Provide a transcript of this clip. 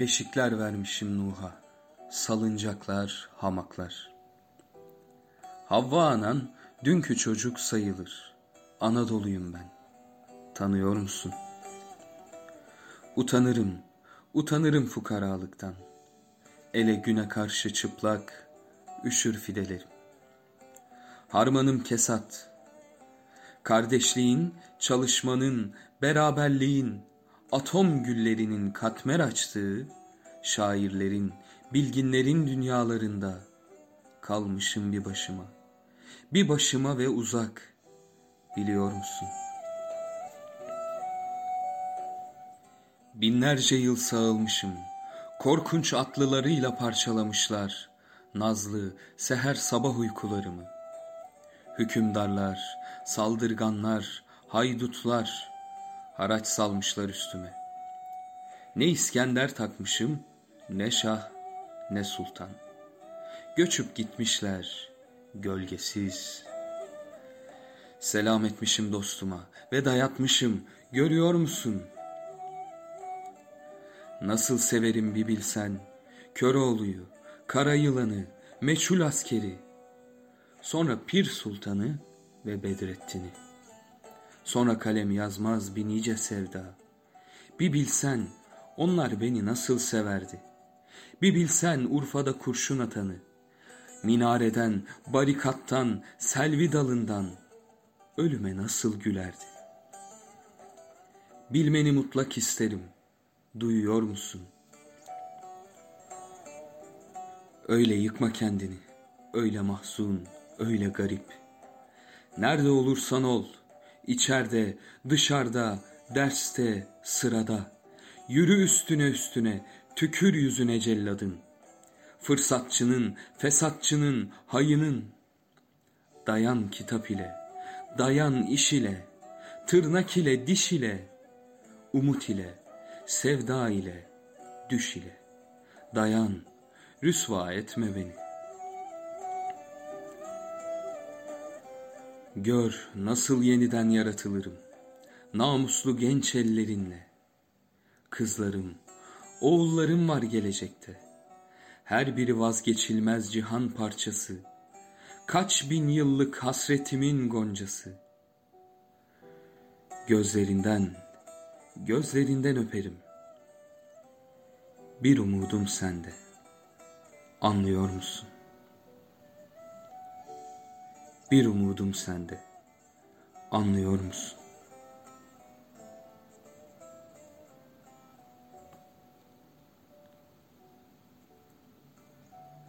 beşikler vermişim Nuh'a, salıncaklar, hamaklar. Havva anan dünkü çocuk sayılır, Anadolu'yum ben, tanıyor musun? Utanırım, utanırım fukaralıktan, ele güne karşı çıplak, üşür fidelerim. Harmanım kesat, kardeşliğin, çalışmanın, beraberliğin, atom güllerinin katmer açtığı, şairlerin, bilginlerin dünyalarında kalmışım bir başıma. Bir başıma ve uzak, biliyor musun? Binlerce yıl sağılmışım, korkunç atlılarıyla parçalamışlar, nazlı, seher sabah uykularımı. Hükümdarlar, saldırganlar, haydutlar, haraç salmışlar üstüme. Ne İskender takmışım, ne şah, ne sultan. Göçüp gitmişler, gölgesiz. Selam etmişim dostuma ve dayatmışım, görüyor musun? Nasıl severim bir bilsen, Köroğlu'yu, kara yılanı, meçhul askeri, sonra Pir Sultan'ı ve Bedrettin'i. Sonra kalem yazmaz bir nice sevda. Bir bilsen onlar beni nasıl severdi. Bir bilsen Urfa'da kurşun atanı. Minareden, barikattan, selvi dalından ölüme nasıl gülerdi. Bilmeni mutlak isterim. Duyuyor musun? Öyle yıkma kendini. Öyle mahzun, öyle garip. Nerede olursan ol, içeride, dışarıda, derste, sırada. Yürü üstüne üstüne, tükür yüzüne celladın. Fırsatçının, fesatçının, hayının. Dayan kitap ile, dayan iş ile, tırnak ile, diş ile, umut ile, sevda ile, düş ile. Dayan, rüsva etme beni.'' Gör nasıl yeniden yaratılırım. Namuslu genç ellerinle. Kızlarım, oğullarım var gelecekte. Her biri vazgeçilmez cihan parçası. Kaç bin yıllık hasretimin goncası. Gözlerinden, gözlerinden öperim. Bir umudum sende. Anlıyor musun? Bir umudum sende. Anlıyor musun?